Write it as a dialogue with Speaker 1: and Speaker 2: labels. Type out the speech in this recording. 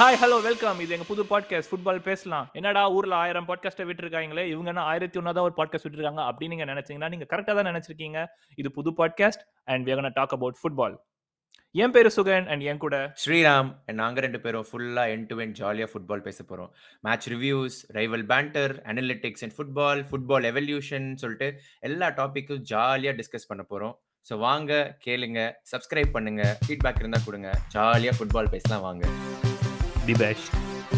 Speaker 1: Hi hello welcome இது எங்க புது பாட்காஸ்ட் ஃபுட்பால் பேசலாம். என்னடா ஊர்ல ஆயிரம் பாட்காஸ்ட்டை விட்டுருக்காங்களே? இவங்க என்ன ஆயிரத்தி ஒன்னாதான் ஒரு பாட்காஸ்ட் விட்டுருக்காங்க அப்படின்னு நீங்க நினைச்சீங்கன்னா நீங்க கரெக்டா தான் நினைச்சிருக்கீங்க. இது புது podcast and we can talk about football என் பேரு சுகன் அண்ட் என் கூட
Speaker 2: ஸ்ரீராம் நாங்க ரெண்டு பேரும் ஃபுல்லா என் டு என் ஜாலியா ஃபுட்பால் பேச போறோம். Match reviews rival banter analytics and football football evolution சொல்லிட்டு எல்லா டாபிக்கும் ஜாலியா டிஸ்கஸ் பண்ண போறோம். ஸோ வாங்க கேளுங்க சப்ஸ்கிரைப் பண்ணுங்க ஃபீட்பேக் இருந்தா கொடுங்க. ஜாலியா ஃபுட்பால் பேசலாம் வாங்க.
Speaker 1: Be best.